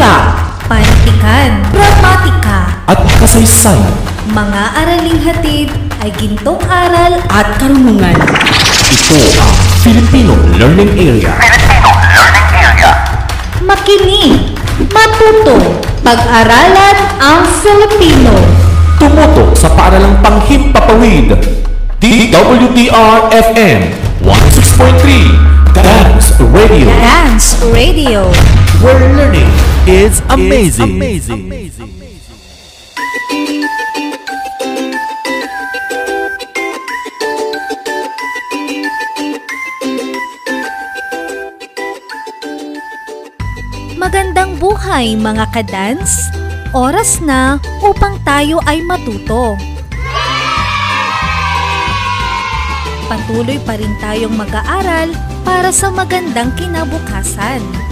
Wika Pantikan, gramatika, at kasaysayan. mga araling hatid ay gintong aral At karunungan. Ito ang Filipino Learning Area. makinig, matuto, pag-aralan ang Filipino. Tumutok sa paaralang panghimpapawid. DWDR-FM 106.3 Dance Radio. Dance Radio. Where learning is amazing. amazing. Magandang buhay mga kadans. Oras na upang tayo ay matuto. Patuloy pa rin tayong mag-aaral para sa magandang kinabukasan.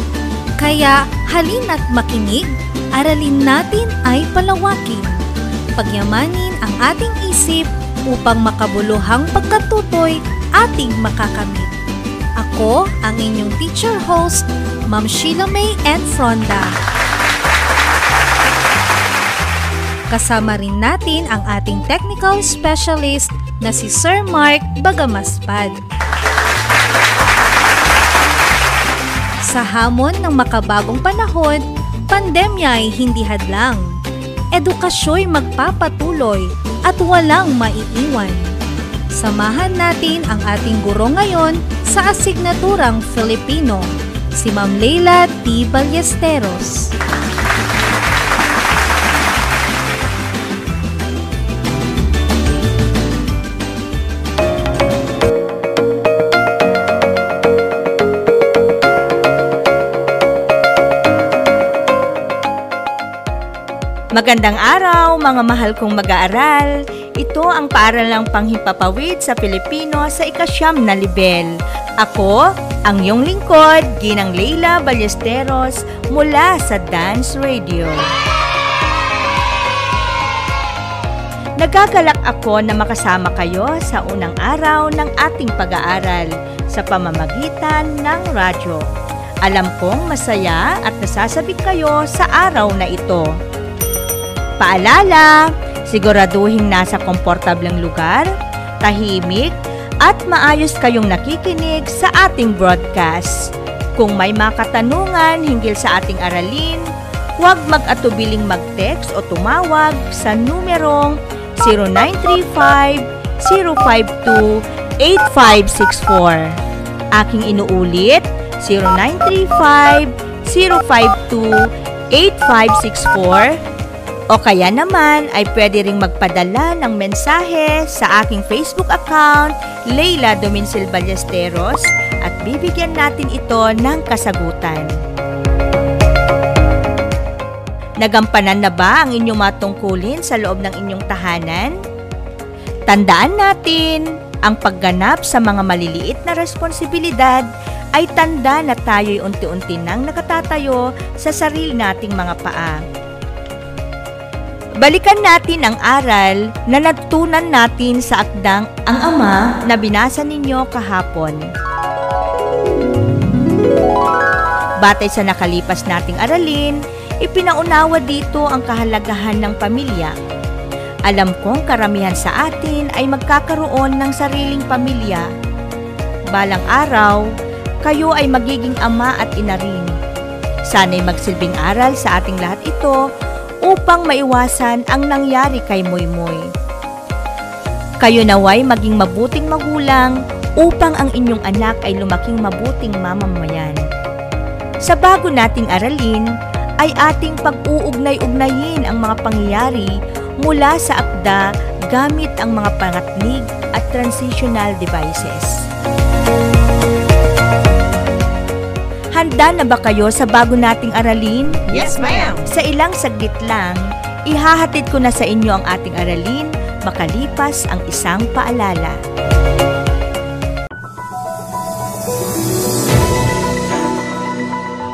Kaya halina't makinig, aralin natin ay palawakin. Pagyamanin ang ating isip upang makabuluhang pagkatutoy ating makakamit. Ako ang inyong teacher host, Ma'am Sheila May and Fronda. Kasama rin natin ang ating technical specialist na si Sir Mark Bagamaspad. Sa hamon ng makabagong panahon, pandemya ay hindi hadlang. Edukasyo'y magpapatuloy at walang maiiwan. Samahan natin ang ating guro ngayon sa asignaturang Filipino, si Ma'am Leila T. Ballesteros. Magandang araw mga mahal kong mag-aaral. Ito ang paaralang panghimpapawid sa Pilipino sa ikasyam na libel. Ako, ang iyong lingkod, Ginang Leila Ballesteros mula sa Dance Radio. Nagagalak ako na makasama kayo sa unang araw ng ating pag-aaral sa pamamagitan ng radyo. Alam kong masaya at nasasabik kayo sa araw na ito. Paalala, siguraduhin nasa komportableng lugar, tahimik, at maayos kayong nakikinig sa ating broadcast. Kung may mga katanungan hinggil sa ating aralin, huwag mag-atubiling mag-text o tumawag sa numerong 0935-052-8564. Aking inuulit, 0935-052-8564 o kaya naman ay pwede ring magpadala ng mensahe sa aking Facebook account, Leila Domincil Ballesteros, at bibigyan natin ito ng kasagutan. Nagampanan na ba ang inyong matungkulin sa loob ng inyong tahanan? Tandaan natin, ang pagganap sa mga maliliit na responsibilidad ay tanda na tayo'y unti-unti nang nakatatayo sa sarili nating mga paa. Balikan natin ang aral na natutunan natin sa akdang Ang Ama na binasa ninyo kahapon. Batay sa nakalipas nating aralin, ipinaunawa dito ang kahalagahan ng pamilya. Alam kong karamihan sa atin ay magkakaroon ng sariling pamilya. Balang araw, kayo ay magiging ama at ina rin. Sana'y magsilbing aral sa ating lahat ito upang maiwasan ang nangyari kay Moymoy. Kayo naway maging mabuting magulang upang ang inyong anak ay lumaking mabuting mamamayan. Sa bago nating aralin, ay ating pag-uugnay-ugnayin ang mga pangyayari mula sa akda gamit ang mga pangatnig at transitional devices. Handa na ba kayo sa bago nating aralin? Yes, ma'am. Sa ilang saglit lang, ihahatid ko na sa inyo ang ating aralin makalipas ang isang paalala.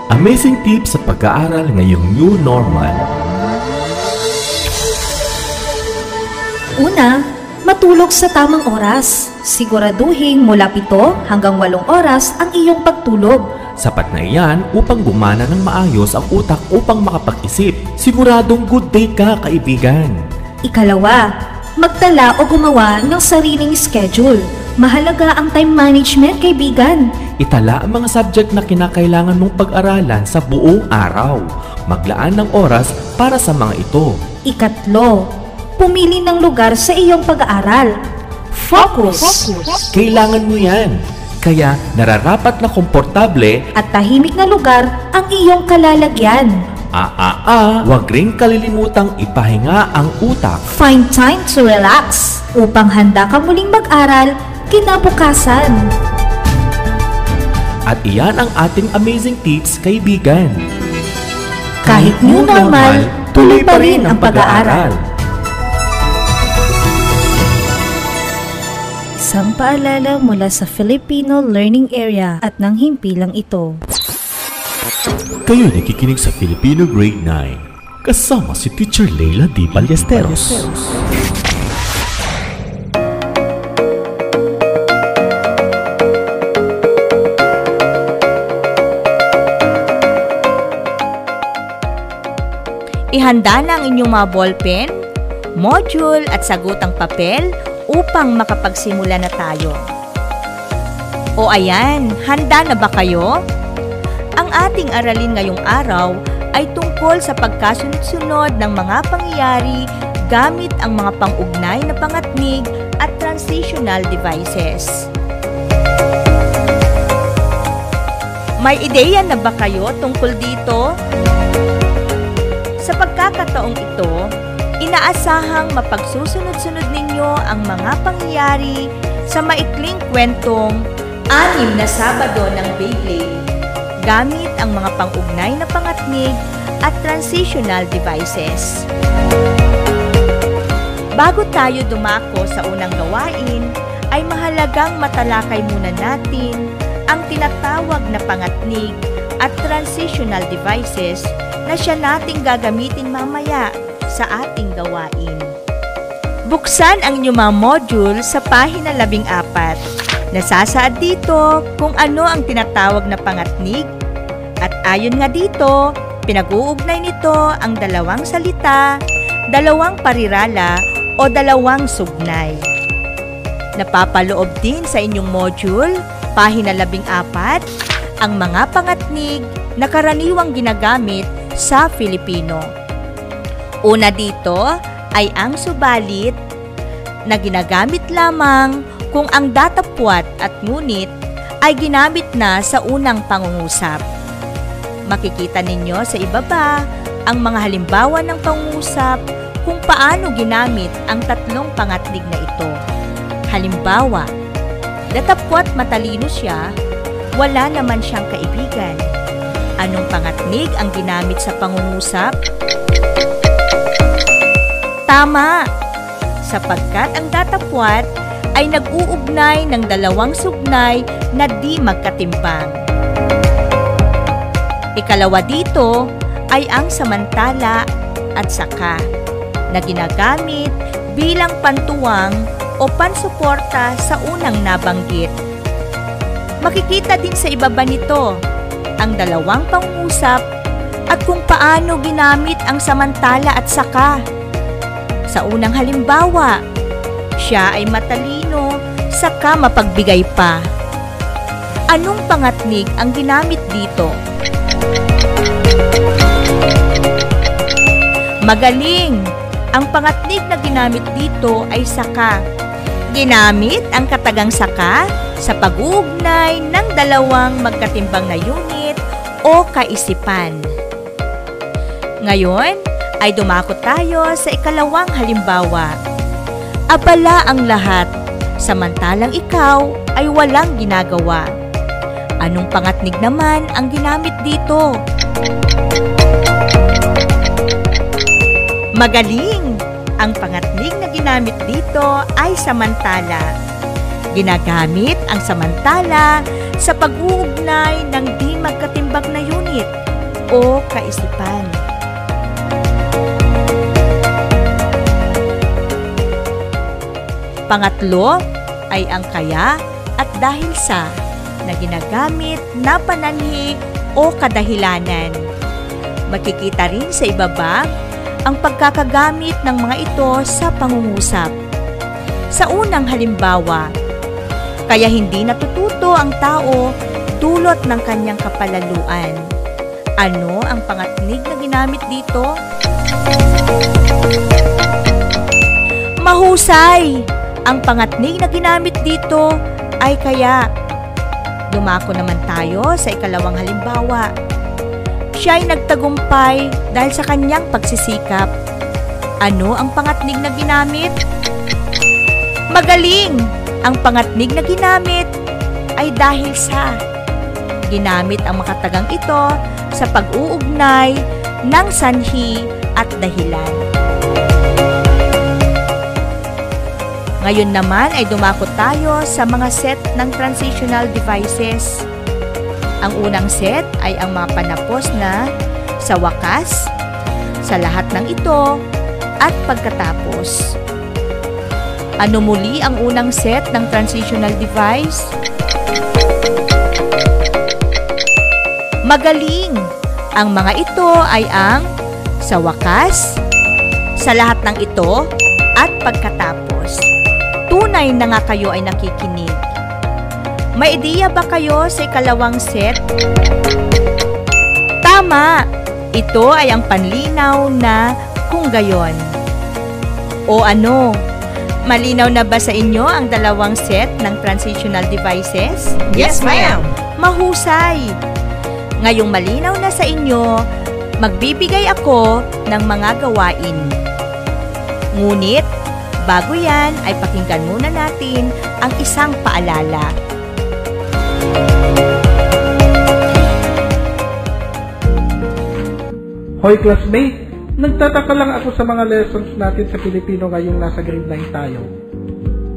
Amazing tips sa pag-aaral ngayong new normal. Una, matulog sa tamang oras. Siguraduhin mula 7 hanggang 8 oras ang iyong pagtulog. Sapat na iyan upang gumana ng maayos ang utak upang makapag-isip. Siguradong good day ka, kaibigan. Ikalawa, magtala o gumawa ng sariling schedule. Mahalaga ang time management, kaibigan. Itala ang mga subject na kinakailangan mong pag-aralan sa buong araw. Maglaan ng oras para sa mga ito. Ikatlo, pumili ng lugar sa iyong pag-aaral. Focus. Kailangan mo yan. Kaya nararapat na komportable At tahimik na lugar ang iyong kalalagyan. Ah, ah, ah, wag rin kalilimutang ipahinga ang utak. Find time to relax upang handa ka muling mag-aral kinabukasan. At iyan ang ating amazing tips, kaibigan. Kahit new normal, tuloy pa rin ang pag-aaral. Isang paalala mula sa Filipino Learning Area at ng himpilang ito. Kayo nakikinig sa Filipino Grade 9. Kasama si Teacher Leila D. Ballesteros. Ihanda na ang inyong mga ballpen, module at sagutang papel upang makapagsimula na tayo. O ayan, handa na ba kayo? Ang ating aralin ngayong araw ay tungkol sa pagkasunod-sunod ng mga pangyayari gamit ang mga pang-ugnay na pangatnig at transitional devices. May ideya na ba kayo tungkol dito? Sa pagkakataong inaasahang mapagsusunod-sunod ninyo ang mga pangyayari sa maikling kwentong Anim na Sabado ng Beyblade gamit ang mga pang-ugnay na pangatnig at transitional devices. Bago tayo dumako sa unang gawain, ay mahalagang matalakay muna natin ang tinatawag na pangatnig at transitional devices na siya nating gagamitin mamaya sa ating gawain. Buksan ang inyong mga module sa pahina 14. Nasasaad dito kung ano ang tinatawag na pangatnig at ayon nga dito, pinag-uugnay nito ang dalawang salita, dalawang parirala o dalawang sugnay. Napapaloob din sa inyong module, pahina 14, ang mga pangatnig na karaniwang ginagamit sa Filipino. Una dito ay ang subalit na ginagamit lamang kung ang datapwat at ngunit ay ginamit na sa unang pangungusap. Makikita ninyo sa ibaba ang mga halimbawa ng pangungusap kung paano ginamit ang tatlong pangatnig na ito. Halimbawa, datapwat matalino siya, wala naman siyang kaibigan. Anong pangatnig ang ginamit sa pangungusap? Tama! Sapagkat ang datapwat ay nag-uugnay ng dalawang sugnay na di magkatimbang. Ikalawa dito ay ang samantala at saka na ginagamit bilang pantuwang o pansuporta sa unang nabanggit. Makikita din sa ibaba nito ang dalawang pangusap at kung paano ginamit ang samantala at saka. Sa unang halimbawa, siya ay matalino, saka mapagbigay pa. Anong pangatnig ang ginamit dito? Magaling! Ang pangatnig na ginamit dito ay saka. Ginamit ang katagang saka sa pag-uugnay ng dalawang magkatimbang na unit o kaisipan. Ngayon ay dumako tayo sa ikalawang halimbawa. Abala ang lahat, samantalang ikaw ay walang ginagawa. Anong pangatnig naman ang ginamit dito? Magaling! Ang pangatnig na ginamit dito ay samantala. Ginagamit ang samantala sa pag-uugnay ng di magkatimbang na unit o kaisipan. Pangatlo ay ang kaya at dahil sa na ginagamit na pananhi o kadahilanan. Makikita rin sa ibaba ang pagkakagamit ng mga ito sa pangungusap. Sa unang halimbawa, kaya hindi natututo ang tao dulot ng kanyang kapalaluan. Ano ang pangatnig na ginamit dito? Mahusay! Ang pangatnig na ginamit dito ay kaya. Dumako naman tayo sa ikalawang halimbawa. Siya ay nagtagumpay dahil sa kanyang pagsisikap. Ano ang pangatnig na ginamit? Magaling! Ang pangatnig na ginamit ay dahil sa ginamit ang makatagang ito sa pag-uugnay ng sanhi at dahilan. Ngayon naman ay dumako tayo sa mga set ng transitional devices. Ang unang set ay ang mga panapos na sa wakas, sa lahat ng ito, at pagkatapos. Ano muli ang unang set ng transitional device? Magaling! Ang mga ito ay ang sa wakas, sa lahat ng ito, at pagkatapos. Tunay na nga kayo ay nakikinig. May ideya ba kayo sa ikalawang set? Tama! Ito ay ang panlinaw na kung gayon. O ano? Malinaw na ba sa inyo ang dalawang set ng transitional devices? Yes, ma'am. Mahusay! Ngayong malinaw na sa inyo, magbibigay ako ng mga gawain. Ngunit, bago yan ay pakinggan muna natin ang isang paalala. Hoy classmate, nagtataka lang ako sa mga lessons natin sa Pilipino ngayong nasa grade 9 tayo.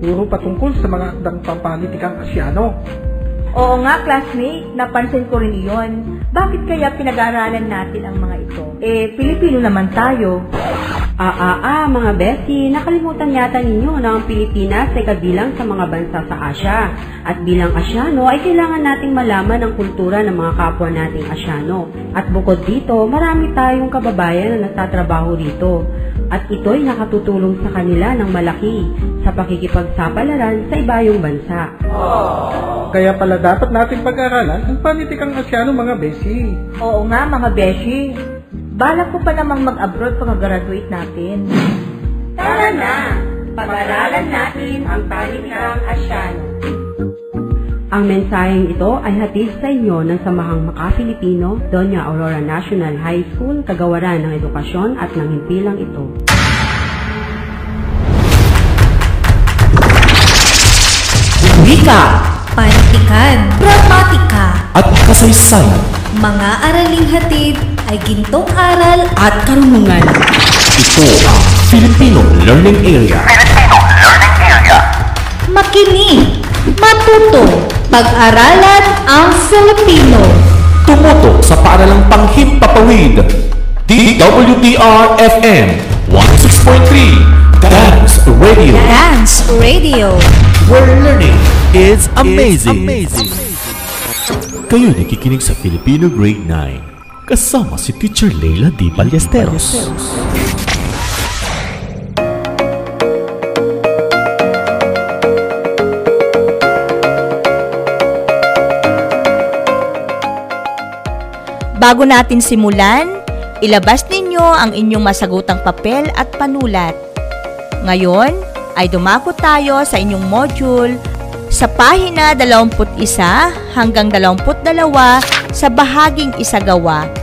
Puro patungkol sa mga akdang pampanitikang Asyano. Oo nga, classmate. Napansin ko rin iyon. Bakit kaya pinag-aaralan natin ang mga ito? Eh, Pilipino naman tayo. Ah, ah, ah, mga Bessie, nakalimutan yata ninyo na ang Pilipinas ay kabilang sa mga bansa sa Asya. At bilang Asyano ay kailangan nating malaman ang kultura ng mga kapwa nating Asyano. At bukod dito, marami tayong kababayan na nagtatrabaho dito. At ito'y nakatutulong sa kanila ng malaki sa pakikipagsapalaran sa ibayong bansa. Kaya pala dapat nating pag-aralan ang panitikang Asyano mga besi. Oo nga, mga beshi. Balak ko pa namang mag-abroad pag-graduate natin. Tara na! Pag-aralan natin ang panitikang Asyano. Ang mensaheng ito ay hatid sa inyo ng Samahang Maka-Filipino, Doña Aurora National High School, Kagawaran ng Edukasyon at ng himpilang ito. Wika Pantikan, gramatika, at kasaysayan. mga araling hatid ay gintong aral at karunungan. Ito ang Filipino Learning Area. makinig, matuto, pag-aralan ang Filipino. Tumuto sa paaralang panghimpapawid. DWDR-FM 106.3 Dance Radio Dance Radio. where learning is amazing. amazing. Kayo nakikinig sa Filipino Grade 9 kasama si Teacher Leila D. Ballesteros. Bago natin simulan, ilabas ninyo ang inyong masagutang papel at panulat. Ngayon ay dumako tayo sa inyong module sa pahina 21 hanggang 22 sa bahaging isagawa.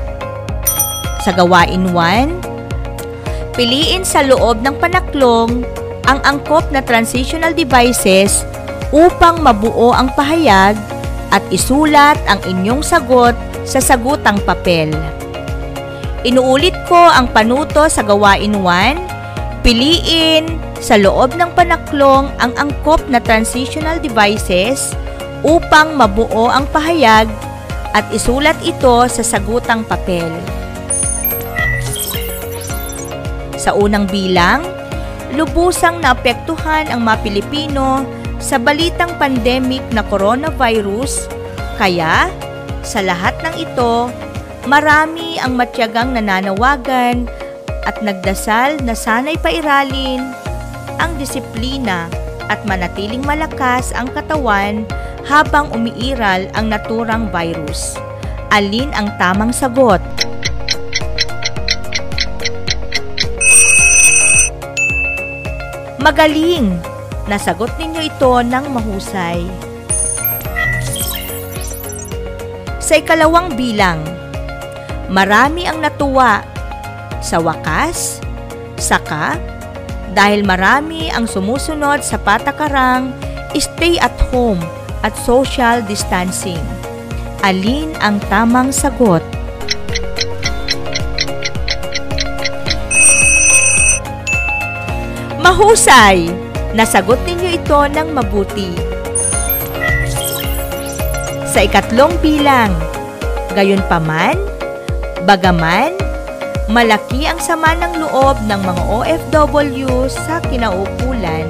Sa gawain 1, piliin sa loob ng panaklong ang angkop na transitional devices upang mabuo ang pahayag at isulat ang inyong sagot sa sagutang papel. Inuulit ko ang panuto sa gawain 1. Piliin sa loob ng panaklong ang angkop na transitional devices upang mabuo ang pahayag at isulat ito sa sagutang papel. Sa unang bilang, lubusang naapektuhan ang mga Pilipino sa balitang pandemic na coronavirus, kaya sa lahat ng ito, marami ang matyagang nananawagan at nagdasal na sana'y pairalin ang disiplina at manatiling malakas ang katawan habang umiiral ang naturang virus. Alin ang tamang sagot? Magaling! Nasagot ninyo ito ng mahusay. Sa ikalawang bilang, marami ang natuwa. Sa wakas, saka, dahil marami ang sumusunod sa patakarang stay at home at social distancing. Alin ang tamang sagot? Mahusay! Nasagot ninyo ito ng mabuti. Sa ikatlong bilang, gayon paman, bagaman, malaki ang sama ng loob ng mga OFW sa kinaukulan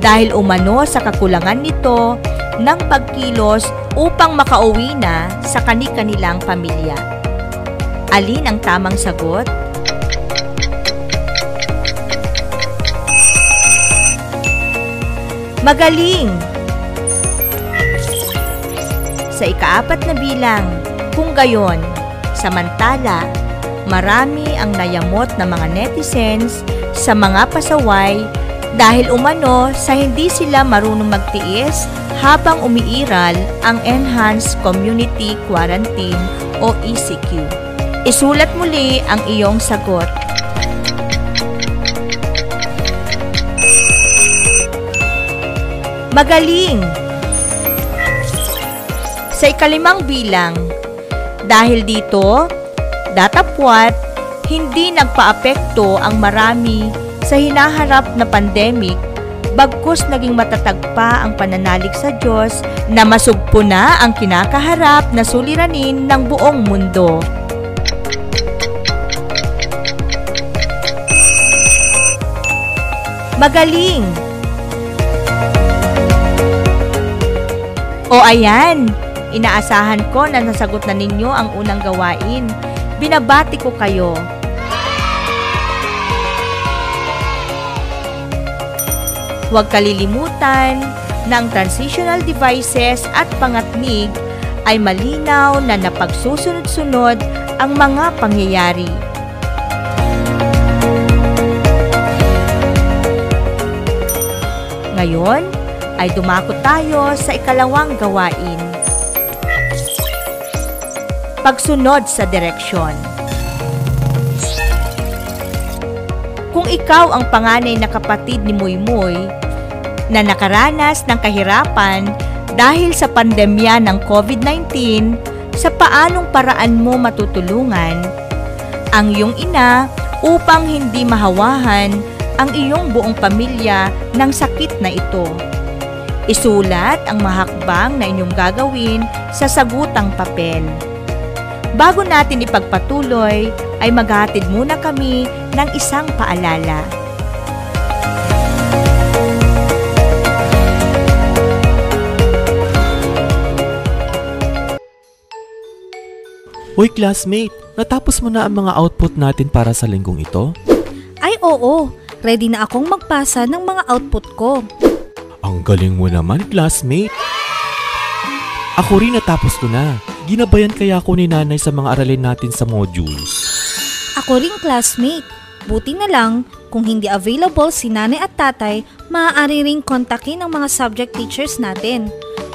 dahil umano sa kakulangan nito ng pagkilos upang makauwi na sa kani-kanilang pamilya. Alin ang tamang sagot? Magaling! Sa ikaapat na bilang, kung gayon, samantala, marami ang nayamot na mga netizens sa mga pasaway dahil umano sa hindi sila marunong magtiis habang umiiral ang Enhanced Community Quarantine o ECQ. Isulat muli ang iyong sagot. Magaling! Sa ikalimang bilang, dahil dito, datapwat, hindi nagpaapekto ang marami sa hinaharap na pandemic bagkus naging matatag pa ang pananalig sa Diyos na masugpo na ang kinakaharap na suliranin ng buong mundo. Magaling! O ayan, inaasahan ko na nasagot na ninyo ang unang gawain. Binabati ko kayo. Huwag kalilimutan na ang transitional devices at pangatnig ay malinaw na napagsusunod-sunod ang mga pangyayari. Ngayon ay dumako tayo sa ikalawang gawain. Pagsunod sa direksyon. Kung ikaw ang panganay na kapatid ni Muymoy na nakaranas ng kahirapan dahil sa pandemya ng COVID-19, sa paanong paraan mo matutulungan ang iyong ina upang hindi mahawahan ang iyong buong pamilya ng sakit na ito. Isulat ang mahakbang na inyong gagawin sa sagutang papel. Bago natin ipagpatuloy, ay maghatid muna kami ng isang paalala. Uy classmate, natapos mo na ang mga output natin para sa linggong ito? Ay oo, ready na akong magpasa ng mga output ko. Ang galing mo naman classmate. Ako rin natapos ko na. Ginabayan kaya ako ni nanay sa mga aralin natin sa modules. Ako ring classmate. Buti na lang, kung hindi available si nanay at tatay, maaari ring kontakin ang mga subject teachers natin.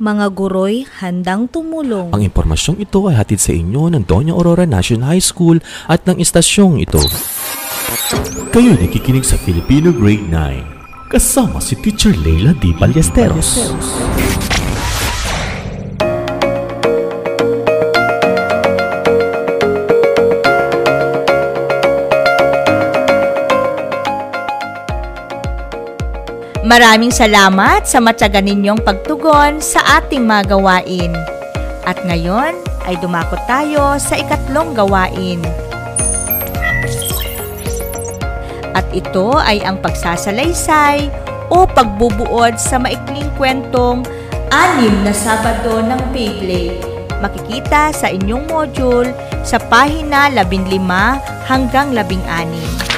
Mga guroy handang tumulong. Ang impormasyong ito ay hatid sa inyo ng Doña Aurora National High School at ng istasyong ito. Kayo nakikinig sa Filipino Grade 9. Kasama si Teacher Leila D. Ballesteros. Maraming salamat sa matyaga ninyong pagtugon sa ating mga gawain. At ngayon ay dumakot tayo sa ikatlong gawain. At ito ay ang pagsasalaysay o pagbubuod sa maikling kwentong Anim na Sabado ng Beyblade. Makikita sa inyong module sa pahina 15 hanggang 16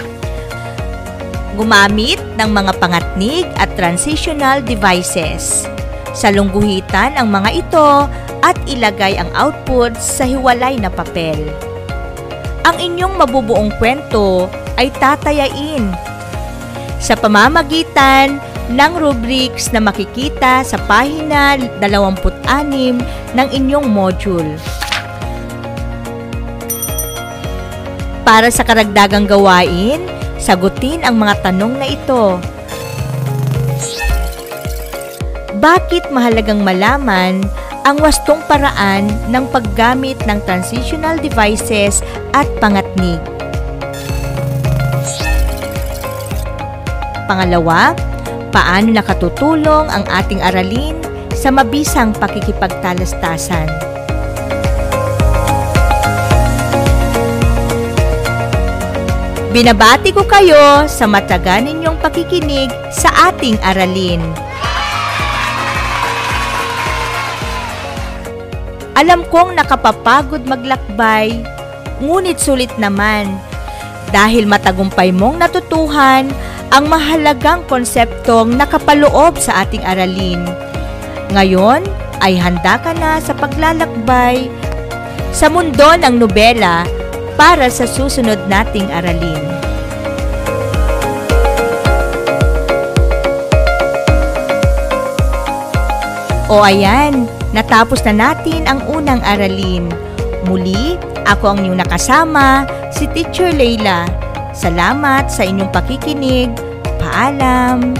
gumamit ng mga pangatnig at transitional devices. Salungguhitan ang mga ito at ilagay ang output sa hiwalay na papel. Ang inyong mabubuong kwento ay tatayain sa pamamagitan ng rubrics na makikita sa pahina 26 ng inyong module. Para sa karagdagang gawain, Sagutin ang mga tanong na ito. Bakit mahalagang malaman ang wastong paraan ng paggamit ng transitional devices at pangatnig? Pangalawa, paano nakatutulong ang ating aralin sa mabisang pakikipagtalastasan? Binabati ko kayo sa mataga ninyong pakikinig sa ating aralin. Alam kong nakapapagod maglakbay, ngunit sulit naman dahil matagumpay mong natutuhan ang mahalagang konseptong nakapaloob sa ating aralin. Ngayon ay handa ka na sa paglalakbay sa mundo ng nobela para sa susunod nating aralin. O ayan, natapos na natin ang unang aralin. Muli, ako ang inyong nakasama, si Teacher Leila. Salamat sa inyong pakikinig. Paalam!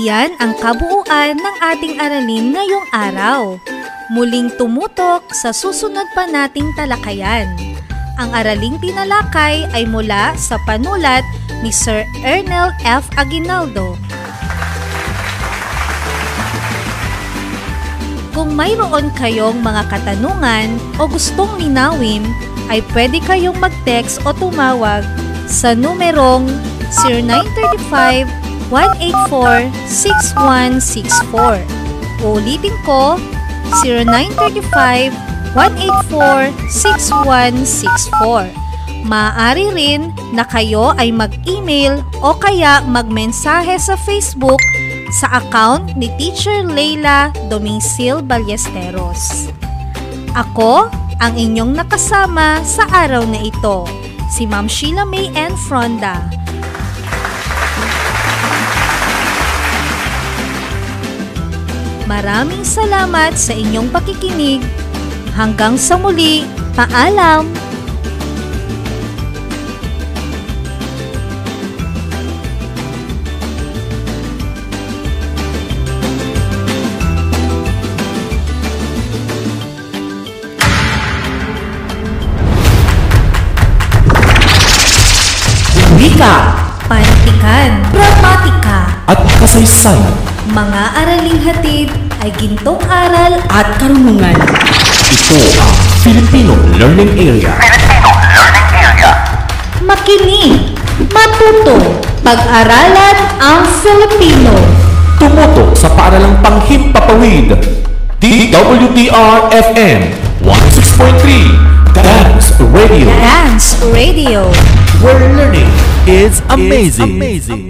Iyan ang kabuuan ng ating aralin ngayong araw. Muling tumutok sa susunod pa nating talakayan. Ang araling tinalakay ay mula sa panulat ni Sir Ernel F. Aguinaldo. Kung mayroon kayong mga katanungan o gustong linawin, ay pwede kayong mag-text o tumawag sa numerong 0935 184-6164. Uulitin ko, 0935-184-6164. Maaari rin na kayo ay mag-email o kaya magmensahe sa Facebook sa account ni Teacher Leila Domingsil Ballesteros. Ako ang inyong nakasama sa araw na ito, si Ma'am Sheila May N. Fronda. Maraming salamat sa inyong pakikinig. Hanggang sa muli, paalam! Wika Pantikan, gramatika, at kasaysayan. Mga araling hatid ay gintong aral At karunungan. Ito ang Filipino Learning Area. Maki makinig, matuto, pag-aralan ang Filipino. Tumuto sa paaralang panghimpapawid. DWDR-FM 106.3 Dance Radio Dance Radio. Where learning is amazing. amazing.